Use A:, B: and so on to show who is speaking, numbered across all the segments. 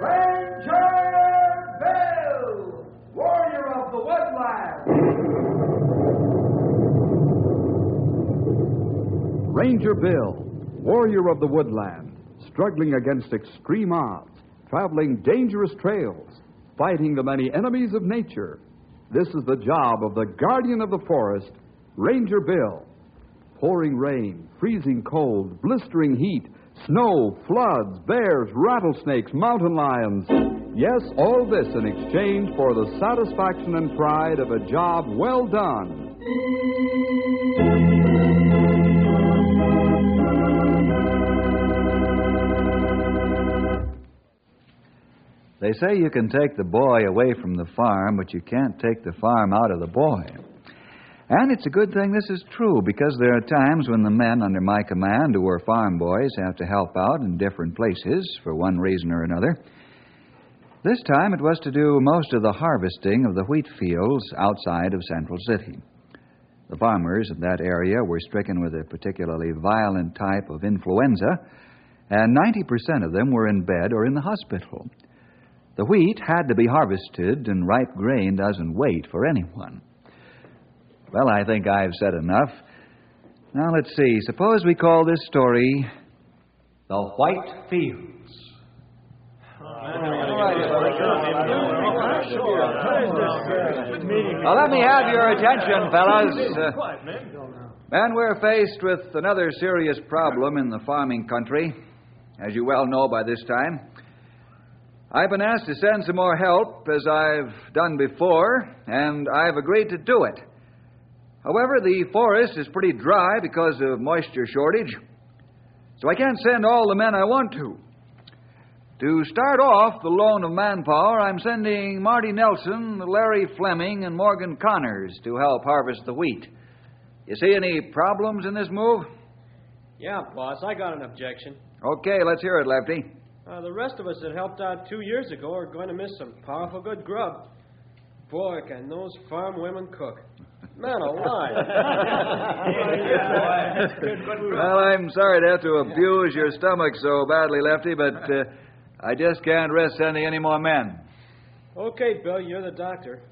A: Ranger Bill, warrior of the woodland.
B: Ranger Bill, warrior of the woodland, struggling against extreme odds, traveling dangerous trails, fighting the many enemies of nature. This is the job of the guardian of the forest, Ranger Bill. Pouring rain, freezing cold, blistering heat, snow, floods, bears, rattlesnakes, mountain lions. Yes, all this in exchange for the satisfaction and pride of a job well done.
C: They say you can take the boy away from the farm, but you can't take the farm out of the boy. And it's a good thing this is true because there are times when the men under my command who are farm boys have to help out in different places for one reason or another. This time it was to do most of the harvesting of the wheat fields outside of Central City. The farmers in that area were stricken with a particularly violent type of influenza, and 90% of them were in bed or in the hospital. The wheat had to be harvested, and ripe grain doesn't wait for anyone. Well, I think I've said enough. Now, let's see. Suppose we call this story The White Fields. Now, let me have your attention, fellas. Uh, man, we're faced with another serious problem in the farming country, as you well know by this time. I've been asked to send some more help, as I've done before, and I've agreed to do it. However, the forest is pretty dry because of moisture shortage, so I can't send all the men I want to. To start off the loan of manpower, I'm sending Marty Nelson, Larry Fleming, and Morgan Connors to help harvest the wheat. You see any problems in this move?
D: Yeah, boss, I got an objection.
C: Okay, let's hear it, Lefty.
D: Uh, the rest of us that helped out two years ago are going to miss some powerful good grub. Boy, can those farm women cook. Man alive.
C: Well, I'm sorry to have to abuse your stomach so badly, Lefty, but uh, I just can't risk sending any more men.
D: okay, Bill, you're the doctor.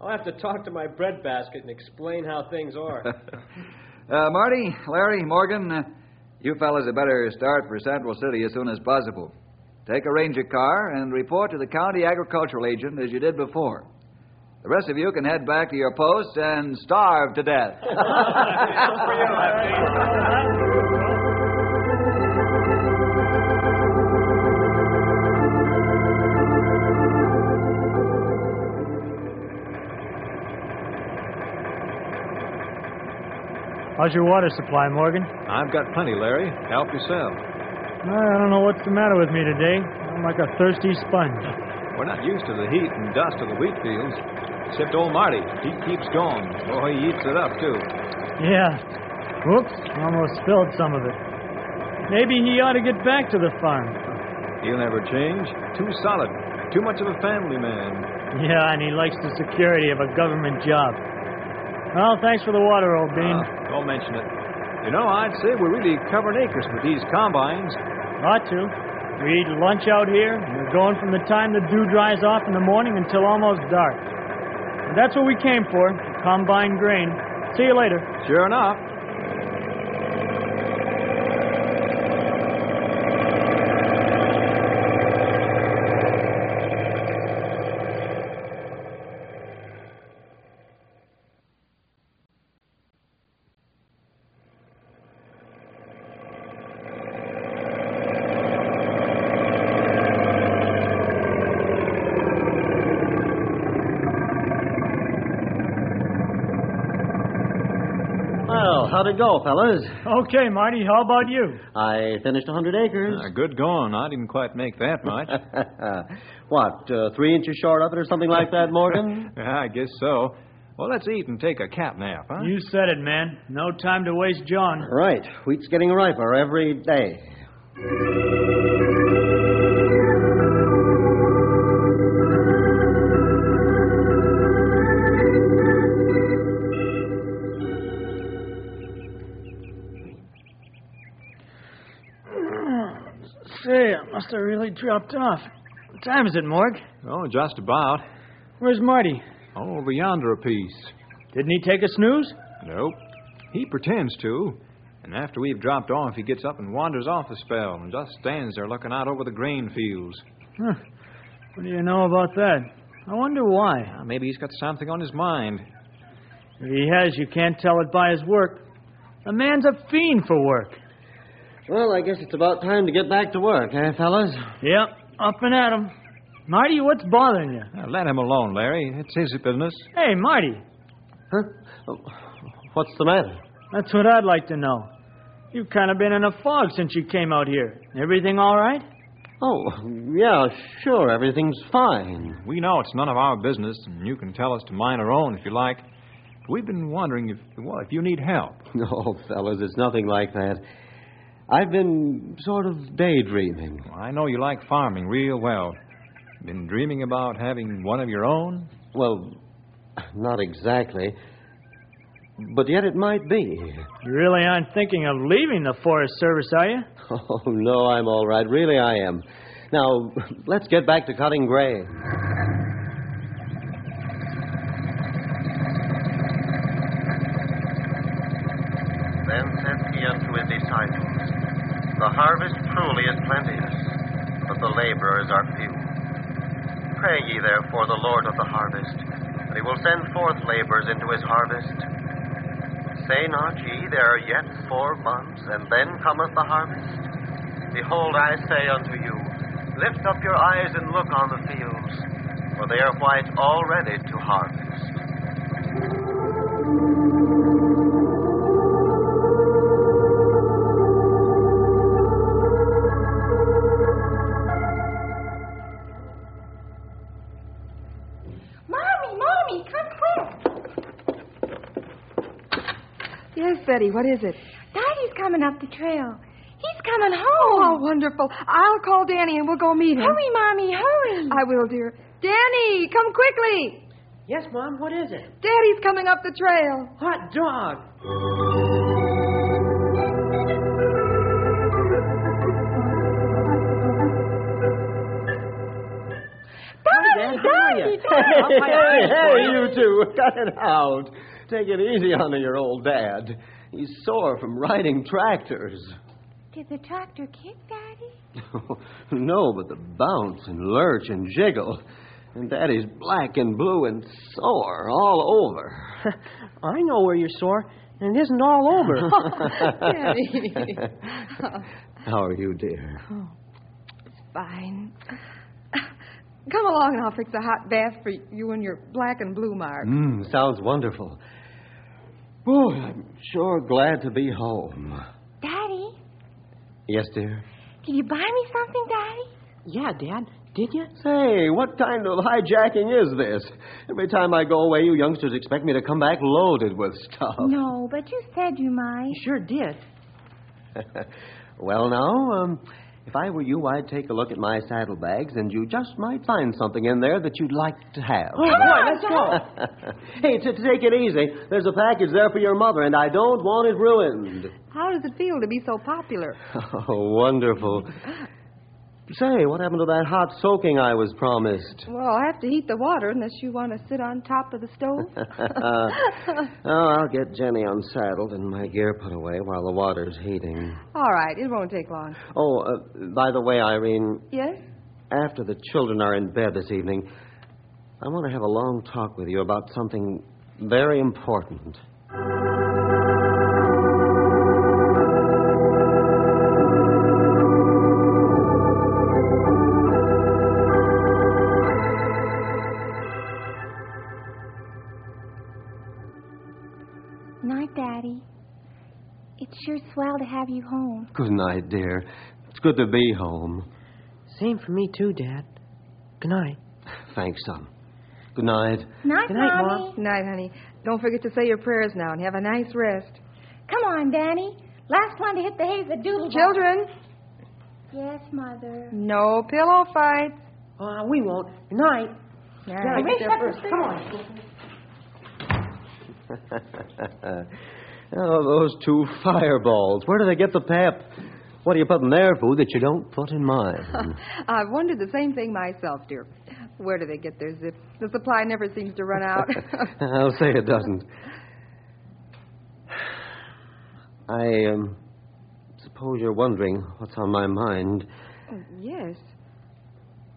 D: I'll have to talk to my breadbasket and explain how things are.
C: Uh, Marty, Larry, Morgan, uh, you fellas had better start for Central City as soon as possible. Take a ranger car and report to the county agricultural agent as you did before. The rest of you can head back to your posts and starve to death.
E: How's your water supply, Morgan?
F: I've got plenty, Larry. Help yourself.
E: I don't know what's the matter with me today. I'm like a thirsty sponge.
F: We're not used to the heat and dust of the wheat fields. Except old Marty. He keeps going. Oh, he eats it up, too.
E: Yeah. Whoops, almost spilled some of it. Maybe he ought to get back to the farm.
F: He'll never change. Too solid. Too much of a family man.
E: Yeah, and he likes the security of a government job. Well, thanks for the water, old bean.
F: Uh, don't mention it. You know, I'd say we're really covering acres with these combines.
E: Ought to. We eat lunch out here, and we're going from the time the dew dries off in the morning until almost dark. And that's what we came for, combine grain. See you later.
F: Sure enough.
G: Well, it go, fellas?
E: Okay, Marty, how about you?
G: I finished a 100 acres.
F: Uh, good going. I didn't quite make that much.
G: what, uh, three inches short of it or something like that, Morgan?
F: Yeah, I guess so. Well, let's eat and take a cat nap, huh?
E: You said it, man. No time to waste, John.
G: right. Wheat's getting riper every day.
E: Dropped off. What time is it, Morg?
F: Oh, just about.
E: Where's Marty?
F: Oh, over yonder a piece.
E: Didn't he take a snooze?
F: Nope. He pretends to. And after we've dropped off, he gets up and wanders off a spell and just stands there looking out over the grain fields.
E: Huh. What do you know about that? I wonder why.
F: Ah, maybe he's got something on his mind.
E: If he has, you can't tell it by his work. The man's a fiend for work.
G: Well, I guess it's about time to get back to work, eh, fellas?
E: Yep, up and at 'em. Marty, what's bothering you?
F: Now, let him alone, Larry. It's his business.
E: Hey, Marty,
G: Huh? Oh, What's the matter?
E: that's what I'd like to know. You've kind of been in a fog since you came out here. Everything all right?
G: Oh, yeah, sure, everything's fine.
F: We know it's none of our business, and you can tell us to mind our own if you like. We've been wondering if, well, if you need help.
G: No, fellas, it's nothing like that. I've been sort of daydreaming.
F: I know you like farming real well. Been dreaming about having one of your own?
G: Well, not exactly. But yet it might be.
E: You really aren't thinking of leaving the Forest Service, are you?
G: Oh, no, I'm all right. Really, I am. Now, let's get back to cutting grain.
H: Then said he unto his disciples, The harvest truly is plenteous, but the laborers are few. Pray ye therefore the Lord of the harvest, that he will send forth laborers into his harvest. Say not ye, There are yet four months, and then cometh the harvest? Behold, I say unto you, Lift up your eyes and look on the fields, for they are white already to harvest.
I: Betty, what is it?
J: Daddy's coming up the trail. He's coming home.
I: Oh, wonderful. I'll call Danny and we'll go meet him.
J: Hurry, Mommy, hurry.
I: I will, dear. Danny, come quickly.
D: Yes, Mom, what is it?
I: Daddy's coming up the trail.
D: Hot dog.
J: Daddy, Daddy,
G: Hey,
J: Daddy.
G: hey, you two, cut it out. Take it easy on your old dad. He's sore from riding tractors.
J: Did the tractor kick, Daddy?
G: no, but the bounce and lurch and jiggle. And Daddy's black and blue and sore all over.
D: I know where you're sore, and it isn't all over.
I: Daddy.
G: How are you, dear?
I: Oh, it's fine. Come along and I'll fix a hot bath for you and your black and blue mark.
G: Mm, sounds wonderful. Oh, I'm sure glad to be home.
J: Daddy,
G: Yes, dear?
J: did you buy me something, Daddy?
D: yeah, Dad. Did you?
G: Say, what kind of hijacking is this? Every time I go away, you youngsters expect me to come back loaded with stuff.
J: No, but you said you might.
D: Sure did.
G: well, now, um, if I were you, I'd take a look at my saddlebags, and you just might find something in there that you'd like to have.
D: Oh, boy, let's go.
G: hey, to take it easy. There's a package there for your mother, and I don't want it ruined.
I: How does it feel to be so popular?
G: Oh, wonderful. Say, what happened to that hot soaking I was promised?
I: Well, I'll have to heat the water unless you want to sit on top of the stove.
G: oh, I'll get Jenny unsaddled and my gear put away while the water's heating.
I: All right, it won't take long.
G: Oh, uh, by the way, Irene,
I: Yes?
G: after the children are in bed this evening, I want to have a long talk with you about something very important.
J: Have you home.
G: Good night, dear. It's good to be home.
D: Same for me, too, Dad. Good night.
G: Thanks, son. Good night.
J: Night,
D: Good night,
J: Mommy.
D: Mom.
I: Good night, honey. Don't forget to say your prayers now and have a nice rest.
J: Come on, Danny. Last one to hit the hay is a doodle.
I: Children,
J: Yes, Mother.
I: no pillow fights.
D: Uh, we won't. Good night.
I: All
D: Gotta get
I: get
D: there
I: there
D: first. Come on.
G: oh, those two fireballs. Where do they get the pep? What do you put in their food that you don't put in mine?
I: I've wondered the same thing myself, dear. Where do they get their zips? The supply never seems to run out.
G: I'll say it doesn't. I um, suppose you're wondering what's on my mind.
I: yes.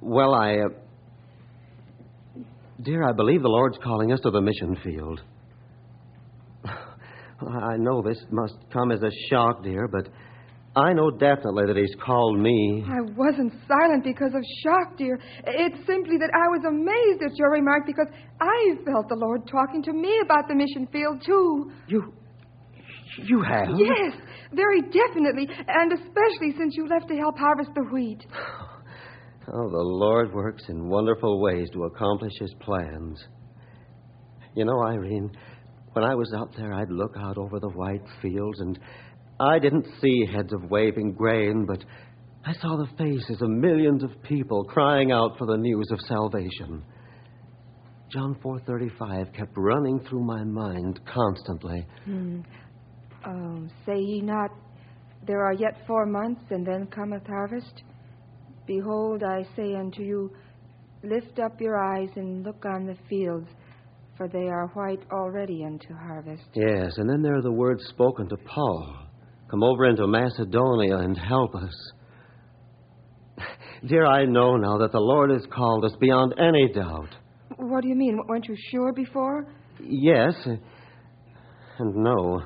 G: Well, I. Uh, dear, I believe the Lord's calling us to the mission field. I know this must come as a shock, dear, but I know definitely that He's called me.
I: I wasn't silent because of shock, dear. It's simply that I was amazed at your remark because I felt the Lord talking to me about the mission field, too.
G: You. You have?
I: Yes, very definitely, and especially since you left to help harvest the wheat.
G: Oh, the Lord works in wonderful ways to accomplish His plans. You know, Irene, when I was out there, I'd look out over the white fields, and I didn't see heads of waving grain, but I saw the faces of millions of people crying out for the news of salvation. John 4:35 kept running through my mind constantly.
I: Um, say ye not, there are yet four months, and then cometh harvest? Behold, I say unto you, lift up your eyes and look on the fields, for they are white already unto harvest.
G: Yes, and then there are the words spoken to Paul Come over into Macedonia and help us. Dear, I know now that the Lord has called us beyond any doubt.
I: What do you mean? Weren't you sure before?
G: Yes, and no.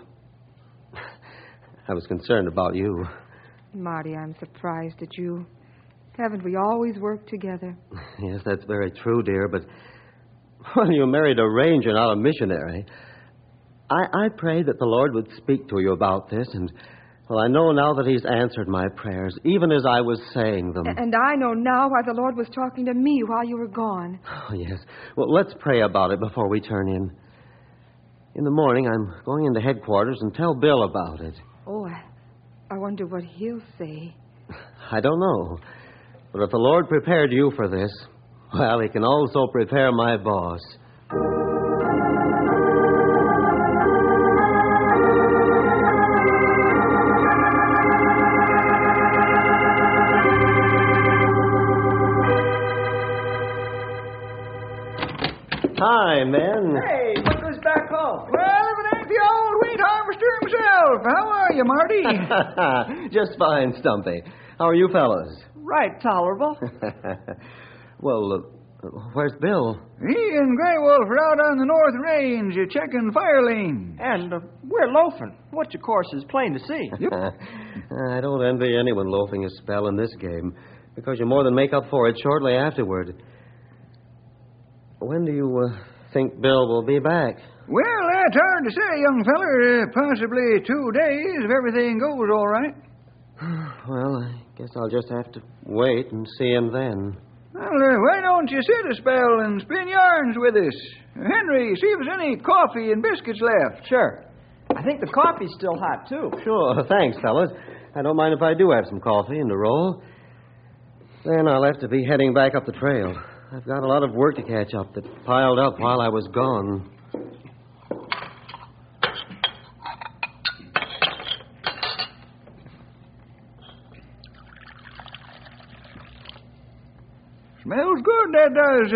G: I was concerned about you.
I: Marty, I'm surprised at you. Haven't we always worked together?
G: Yes, that's very true, dear, but when you married a ranger, not a missionary, I, I prayed that the Lord would speak to you about this, and, well, I know now that He's answered my prayers, even as I was saying them.
I: And I know now why the Lord was talking to me while you were gone.
G: Oh, yes. Well, let's pray about it before we turn in. In the morning, I'm going into headquarters and tell Bill about it.
I: Oh, I, I wonder what he'll say.
G: I don't know. But if the Lord prepared you for this, well, He can also prepare my boss. Hi, men.
A: Hey, look who's back home.
C: Well, if it ain't the old wheat harvester himself. How are you, Marty?
G: Just fine, Stumpy. How are you fellows?
C: right, tolerable.
G: well, uh, where's Bill?
C: He and Grey Wolf are out on the North Range uh, checking fire lanes.
A: And uh, we're loafing, which, of course, is plain to see.
G: I don't envy anyone loafing a spell in this game, because you more than make up for it shortly afterward. When do you uh, think Bill will be back?
C: Well, that's hard to say, young feller. Uh, possibly two days if everything goes all right.
G: Well, I guess I'll just have to wait and see him then.
C: Well, uh, why don't you sit a spell and spin yarns with us? Henry, see if there's any coffee and biscuits left.
A: Sure. I think the coffee's still hot, too.
G: Sure, thanks, fellas. I don't mind if I do have some coffee and a roll. Then I'll have to be heading back up the trail. I've got a lot of work to catch up that piled up while I was gone.
C: Smells good, that does.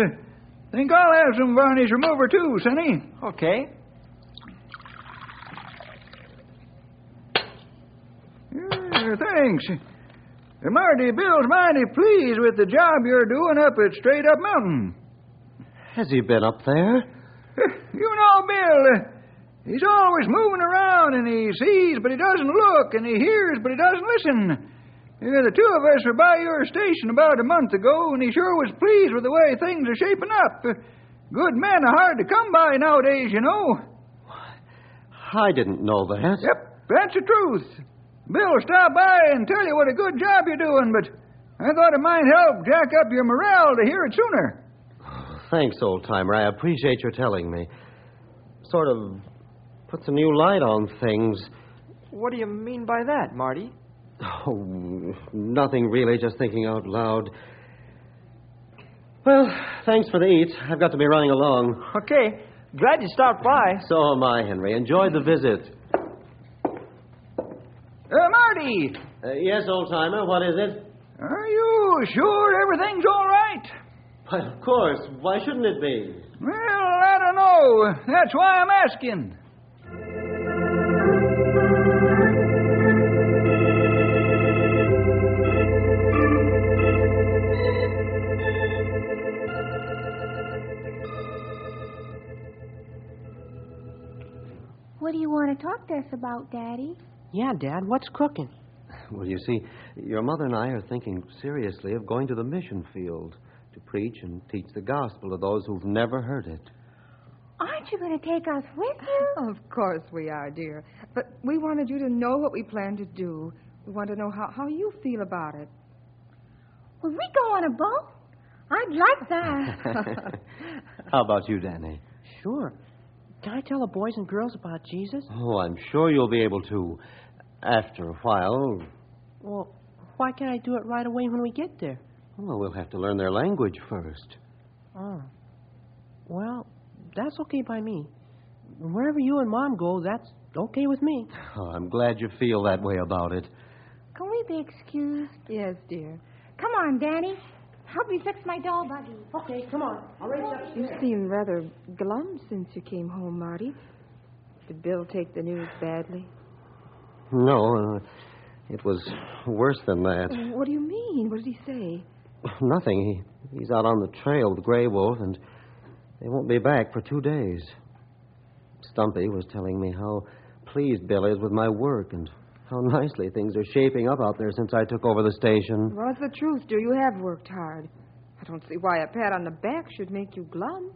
C: Think I'll have some varnish remover, too, Sonny.
A: Okay.
C: Yeah, thanks. Marty, Bill's mighty pleased with the job you're doing up at Straight Up Mountain.
G: Has he been up there?
C: You know, Bill, he's always moving around, and he sees, but he doesn't look, and he hears, but he doesn't listen. Yeah, the two of us were by your station about a month ago, and he sure was pleased with the way things are shaping up. Good men are hard to come by nowadays, you know.
G: I didn't know that.
C: Yep, that's the truth. Bill will stop by and tell you what a good job you're doing, but I thought it might help jack up your morale to hear it sooner.
G: Thanks, old timer. I appreciate your telling me. Sort of puts a new light on things.
A: What do you mean by that, Marty?
G: Oh, nothing really, just thinking out loud. Well, thanks for the eat. I've got to be running along.
A: Okay. Glad you stopped by.
G: So am I, Henry. Enjoyed the visit.
K: Uh, Marty!
G: Uh, yes, old timer, what is it?
K: Are you sure everything's all right?
G: Why, of course. Why shouldn't it be?
K: Well, I don't know. That's why I'm asking.
J: Talk to us about, Daddy?
L: Yeah, Dad, what's cooking?
G: Well, you see, your mother and I are thinking seriously of going to the mission field to preach and teach the gospel to those who've never heard it.
J: Aren't you going to take us with you?
I: Of course we are, dear. But we wanted you to know what we plan to do. We want to know how, how you feel about it.
J: Will we go on a boat? I'd like that.
G: How about you, Danny?
L: Sure. Can I tell the boys and girls about Jesus?
G: Oh, I'm sure you'll be able to. After a while,
L: Well, why can't I do it right away when we get there?
G: well, we'll have to learn their language first.
L: Oh. Well, that's okay by me. Wherever you and Mom go, that's okay with me.
G: Oh, I'm glad you feel that way about it.
J: Can we be excused?
I: Yes, dear.
J: Come on, Danny. Help me fix my doll buggy.
L: Okay, come on. I'll race up.
I: You seem rather glum since you came home, Marty. Did Bill take the news badly?
G: No, uh, it was worse than that.
I: What do you mean? What did he say?
G: Nothing. He, he's out on the trail with Grey Wolf, and they won't be back for two days. Stumpy was telling me how pleased Bill is with my work and how nicely things are shaping up out there since I took over the station.
I: Well, it's the truth, dear. You have worked hard. I don't see why a pat on the back should make you glum.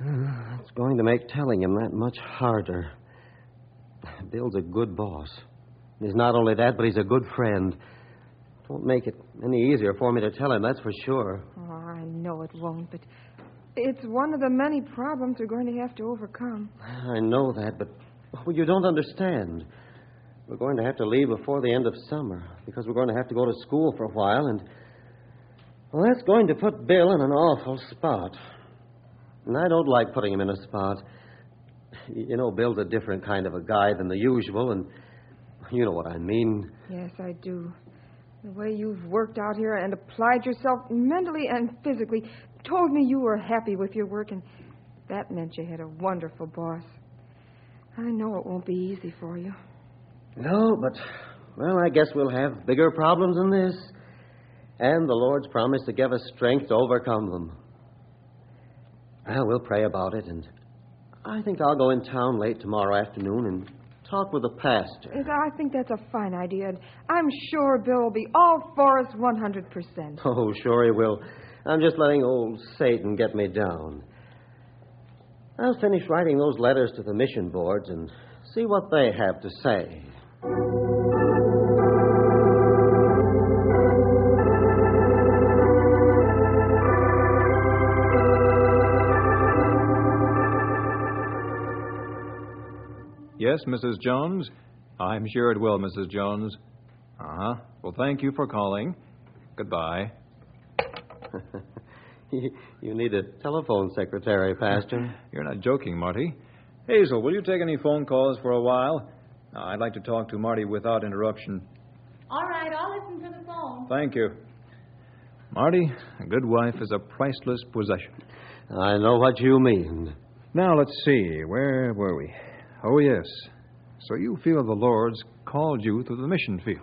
G: It's going to make telling him that much harder. Bill's a good boss. He's not only that, but he's a good friend. Won't make it any easier for me to tell him, that's for sure.
I: Oh, I know it won't, but it's one of the many problems we're going to have to overcome.
G: I know that, but well, you don't understand. We're going to have to leave before the end of summer because we're going to have to go to school for a while, and well, that's going to put Bill in an awful spot. And I don't like putting him in a spot. You know, Bill's a different kind of a guy than the usual, and you know what I mean.
I: Yes, I do. The way you've worked out here and applied yourself mentally and physically told me you were happy with your work, and that meant you had a wonderful boss. I know it won't be easy for you.
G: No, but, well, I guess we'll have bigger problems than this. And the Lord's promised to give us strength to overcome them. Well, we'll pray about it, and I think I'll go in town late tomorrow afternoon and talk with the pastor.
I: I think that's a fine idea, and I'm sure Bill will be all for us 100%.
G: Oh, sure he will. I'm just letting old Satan get me down. I'll finish writing those letters to the mission boards and see what they have to say.
F: Yes, Mrs. Jones? I'm sure it will, Mrs. Jones. Uh huh. Well, thank you for calling. Goodbye.
G: you you need a telephone secretary, Pastor.
F: You're not joking, Marty. Hazel, will you take any phone calls for a while? Uh, I'd like to talk to Marty without interruption.
J: All right, I'll listen to the phone.
F: Thank you. Marty, a good wife is a priceless possession.
G: I know what you mean.
F: Now, let's see. Where were we? Oh, yes. So you feel the Lord's called you to the mission field.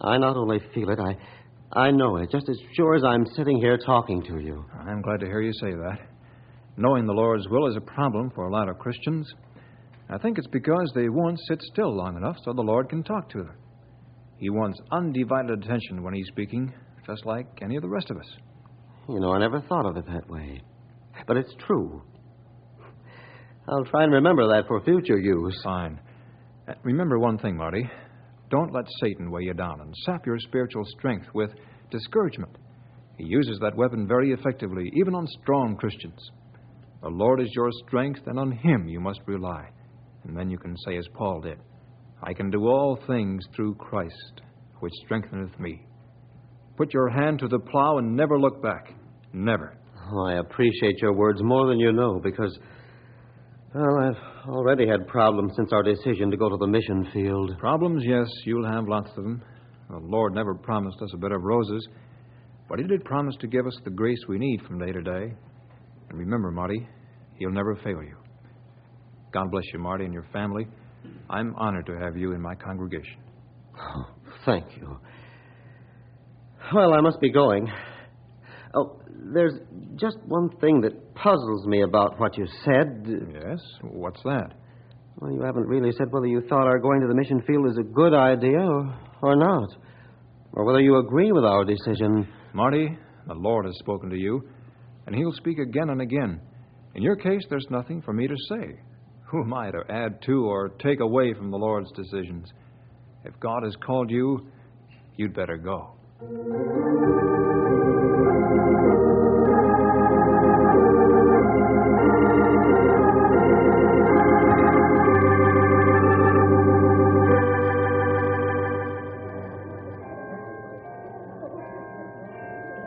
G: I not only feel it, I, I know it, just as sure as I'm sitting here talking to you.
F: I'm glad to hear you say that. Knowing the Lord's will is a problem for a lot of Christians. I think it's because they won't sit still long enough so the Lord can talk to them. He wants undivided attention when He's speaking, just like any of the rest of us.
G: You know, I never thought of it that way. But it's true. I'll try and remember that for future use.
F: Fine. Uh, remember one thing, Marty. Don't let Satan weigh you down and sap your spiritual strength with discouragement. He uses that weapon very effectively, even on strong Christians. The Lord is your strength, and on Him you must rely. And then you can say, as Paul did, I can do all things through Christ, which strengtheneth me. Put your hand to the plow and never look back. Never.
G: Oh, I appreciate your words more than you know because, well, I've already had problems since our decision to go to the mission field.
F: Problems, yes, you'll have lots of them. The Lord never promised us a bed of roses, but He did promise to give us the grace we need from day to day. And remember, Marty, He'll never fail you. God bless you, Marty, and your family. I'm honored to have you in my congregation.
G: Oh, thank you. Well, I must be going. Oh, there's just one thing that puzzles me about what you said.
F: Yes? What's that?
G: Well, you haven't really said whether you thought our going to the mission field is a good idea or, or not. Or whether you agree with our decision.
F: Marty, the Lord has spoken to you, and He'll speak again and again. In your case, there's nothing for me to say. Who am I to add to or take away from the Lord's decisions? If God has called you, you'd better go.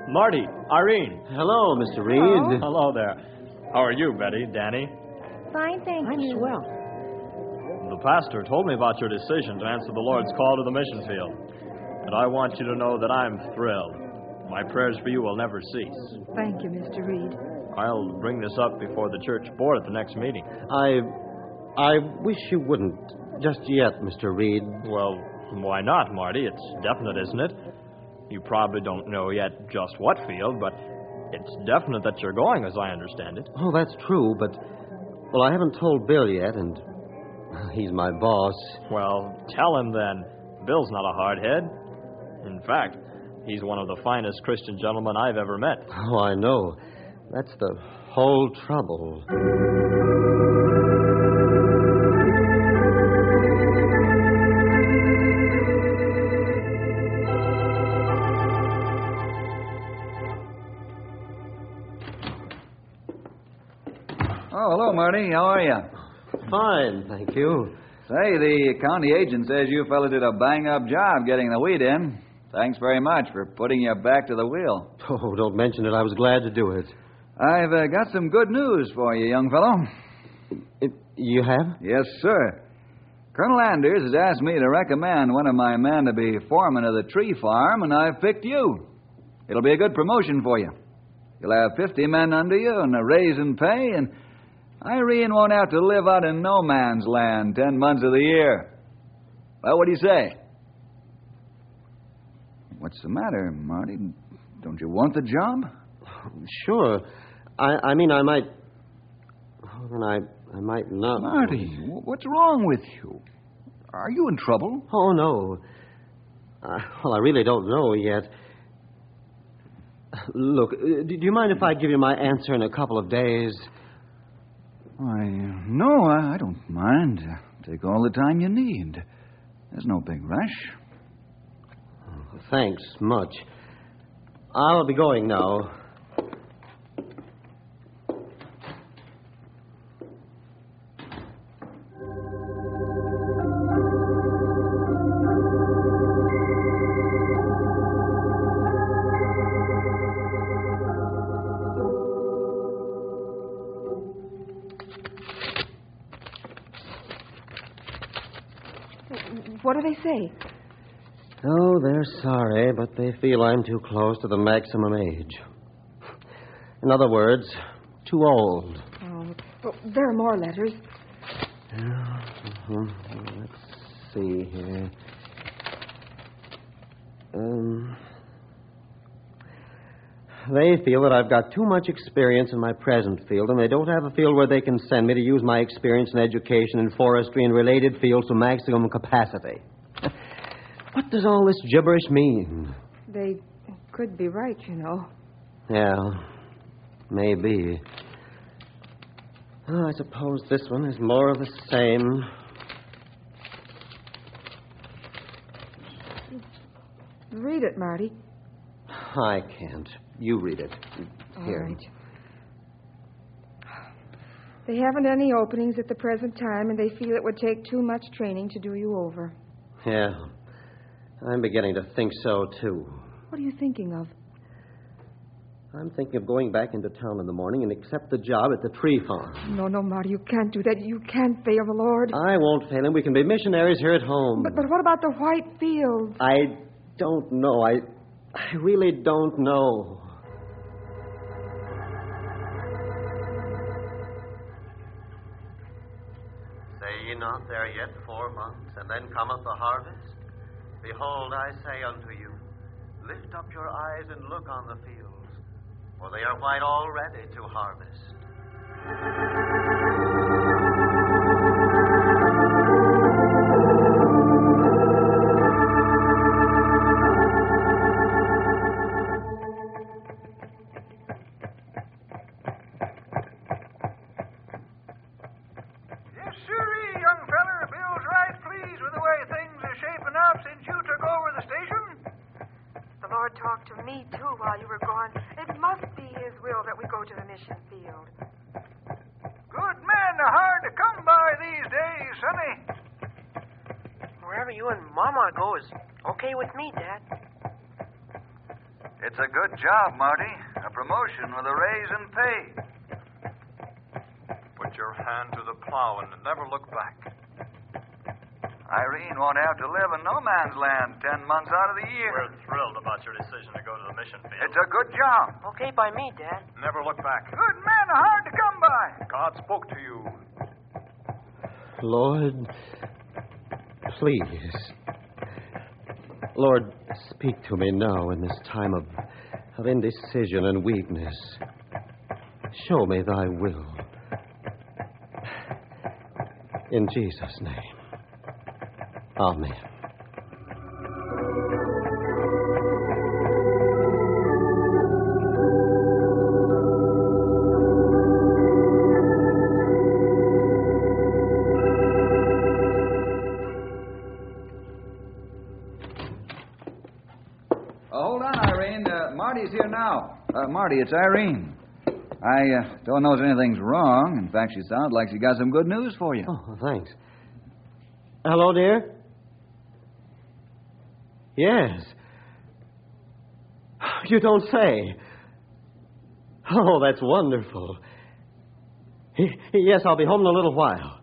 M: Marty, Irene.
G: Hello, Mr. Reed.
J: Hello.
M: Hello there. How are you, Betty, Danny?
J: Fine, thank
L: I'm
J: you.
L: swell.
M: The pastor told me about your decision to answer the Lord's call to the mission field. And I want you to know that I'm thrilled. My prayers for you will never cease.
I: Thank you, Mr. Reed.
M: I'll bring this up before the church board at the next meeting.
G: I. I wish you wouldn't. Just yet, Mr. Reed.
M: Well, why not, Marty? It's definite, isn't it? You probably don't know yet just what field, but it's definite that you're going, as I understand it.
G: Oh, that's true, but. Well, I haven't told Bill yet, and. He's my boss.
M: Well, tell him then. Bill's not a hardhead. In fact, he's one of the finest Christian gentlemen I've ever met.
G: Oh, I know. That's the whole trouble.
C: Hello, Marty. How are you?
G: Fine, thank you.
C: Say, the county agent says you fella did a bang up job getting the wheat in. Thanks very much for putting you back to the wheel.
G: Oh, don't mention it. I was glad to do it.
C: I've uh, got some good news for you, young fellow.
G: It, you have?
C: Yes, sir. Colonel Anders has asked me to recommend one of my men to be foreman of the tree farm, and I've picked you. It'll be a good promotion for you. You'll have 50 men under you and a raise in pay, and Irene won't have to live out in no man's land ten months of the year. Well, what do you say? What's the matter, Marty? Don't you want the job?
G: Sure. I, I mean, I might. Then I, I might not.
C: Marty, what's wrong with you? Are you in trouble?
G: Oh, no. Uh, well, I really don't know yet. Look, uh, do you mind if I give you my answer in a couple of days?
C: Why, no, I I don't mind. Take all the time you need. There's no big rush.
G: Thanks much. I'll be going now. Oh, they're sorry, but they feel I'm too close to the maximum age. In other words, too old.
I: Oh, well, there are more letters.
G: Mhm. Let's see here. Um, they feel that I've got too much experience in my present field, and they don't have a field where they can send me to use my experience and education in forestry and related fields to maximum capacity. What does all this gibberish mean?
I: They could be right, you know.
G: Yeah, maybe. Oh, I suppose this one is more of the same.
I: Read it, Marty.
G: I can't. You read it. Here.
I: right. They haven't any openings at the present time, and they feel it would take too much training to do you over.
G: Yeah. I'm beginning to think so, too.
I: What are you thinking of?
G: I'm thinking of going back into town in the morning and accept the job at the tree farm.
I: No, no, Marty, you can't do that. You can't fail the Lord.
G: I won't fail him. We can be missionaries here at home.
I: But, but what about the white fields?
G: I don't know. I, I really don't know.
H: Say ye not, there yet four months, and then cometh the harvest? Behold, I say unto you, lift up your eyes and look on the fields, for they are white already to harvest.
I: Go to the mission field.
K: Good men are hard to come by these days, sonny.
L: Wherever you and Mama go is okay with me, Dad.
C: It's a good job, Marty. A promotion with a raise in pay.
F: Put your hand to the plow and never look back.
C: Irene won't have to live in no man's land ten months out of the year.
M: We're thrilled about your decision to go to the mission field.
C: It's a good job.
L: Okay by me, Dad.
F: Never look back.
K: Good men are hard to come by.
F: God spoke to you.
G: Lord, please. Lord, speak to me now in this time of, of indecision and weakness. Show me thy will. In Jesus' name. Amen.
C: Uh, Marty, it's Irene. I uh, don't know if anything's wrong. In fact, she sounds like she got some good news for you.
G: Oh, thanks. Hello, dear? Yes. You don't say. Oh, that's wonderful. Yes, I'll be home in a little while.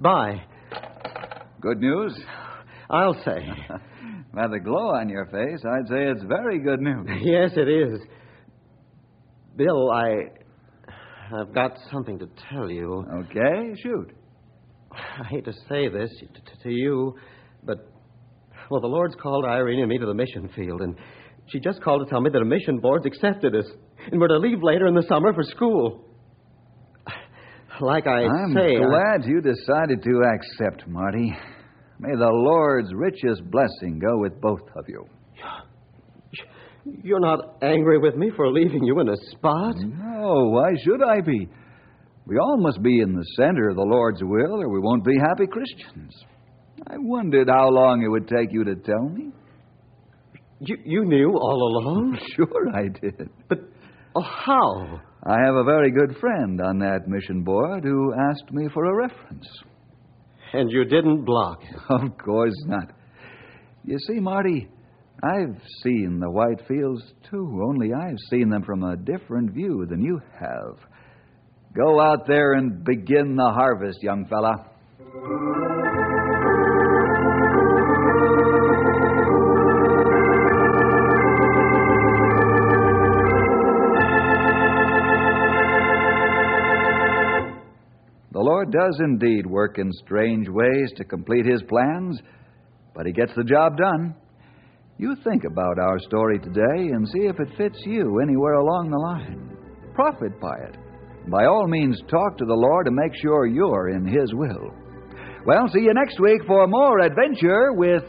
G: Bye.
C: Good news?
G: I'll say.
C: By the glow on your face, I'd say it's very good news.
G: Yes, it is. Bill, I. I've got something to tell you.
C: Okay, shoot.
G: I hate to say this t- t- to you, but. Well, the Lord's called Irene and me to the mission field, and she just called to tell me that a mission board's accepted us, and we're to leave later in the summer for school. Like I say.
C: I'm
G: say. I-
C: glad you decided to accept, Marty. May the Lord's richest blessing go with both of you.
G: You're not angry with me for leaving you in a spot?
C: No, why should I be? We all must be in the center of the Lord's will, or we won't be happy Christians. I wondered how long it would take you to tell me.
G: You, you knew all along?
C: Sure, I did.
G: But oh, how?
C: I have a very good friend on that mission board who asked me for a reference.
G: And you didn't block?
C: Of course not. You see, Marty, I've seen the white fields too, only I've seen them from a different view than you have. Go out there and begin the harvest, young fella. Does indeed work in strange ways to complete His plans, but He gets the job done. You think about our story today and see if it fits you anywhere along the line. Profit by it. By all means, talk to the Lord to make sure you're in His will. Well, see you next week for more adventure with!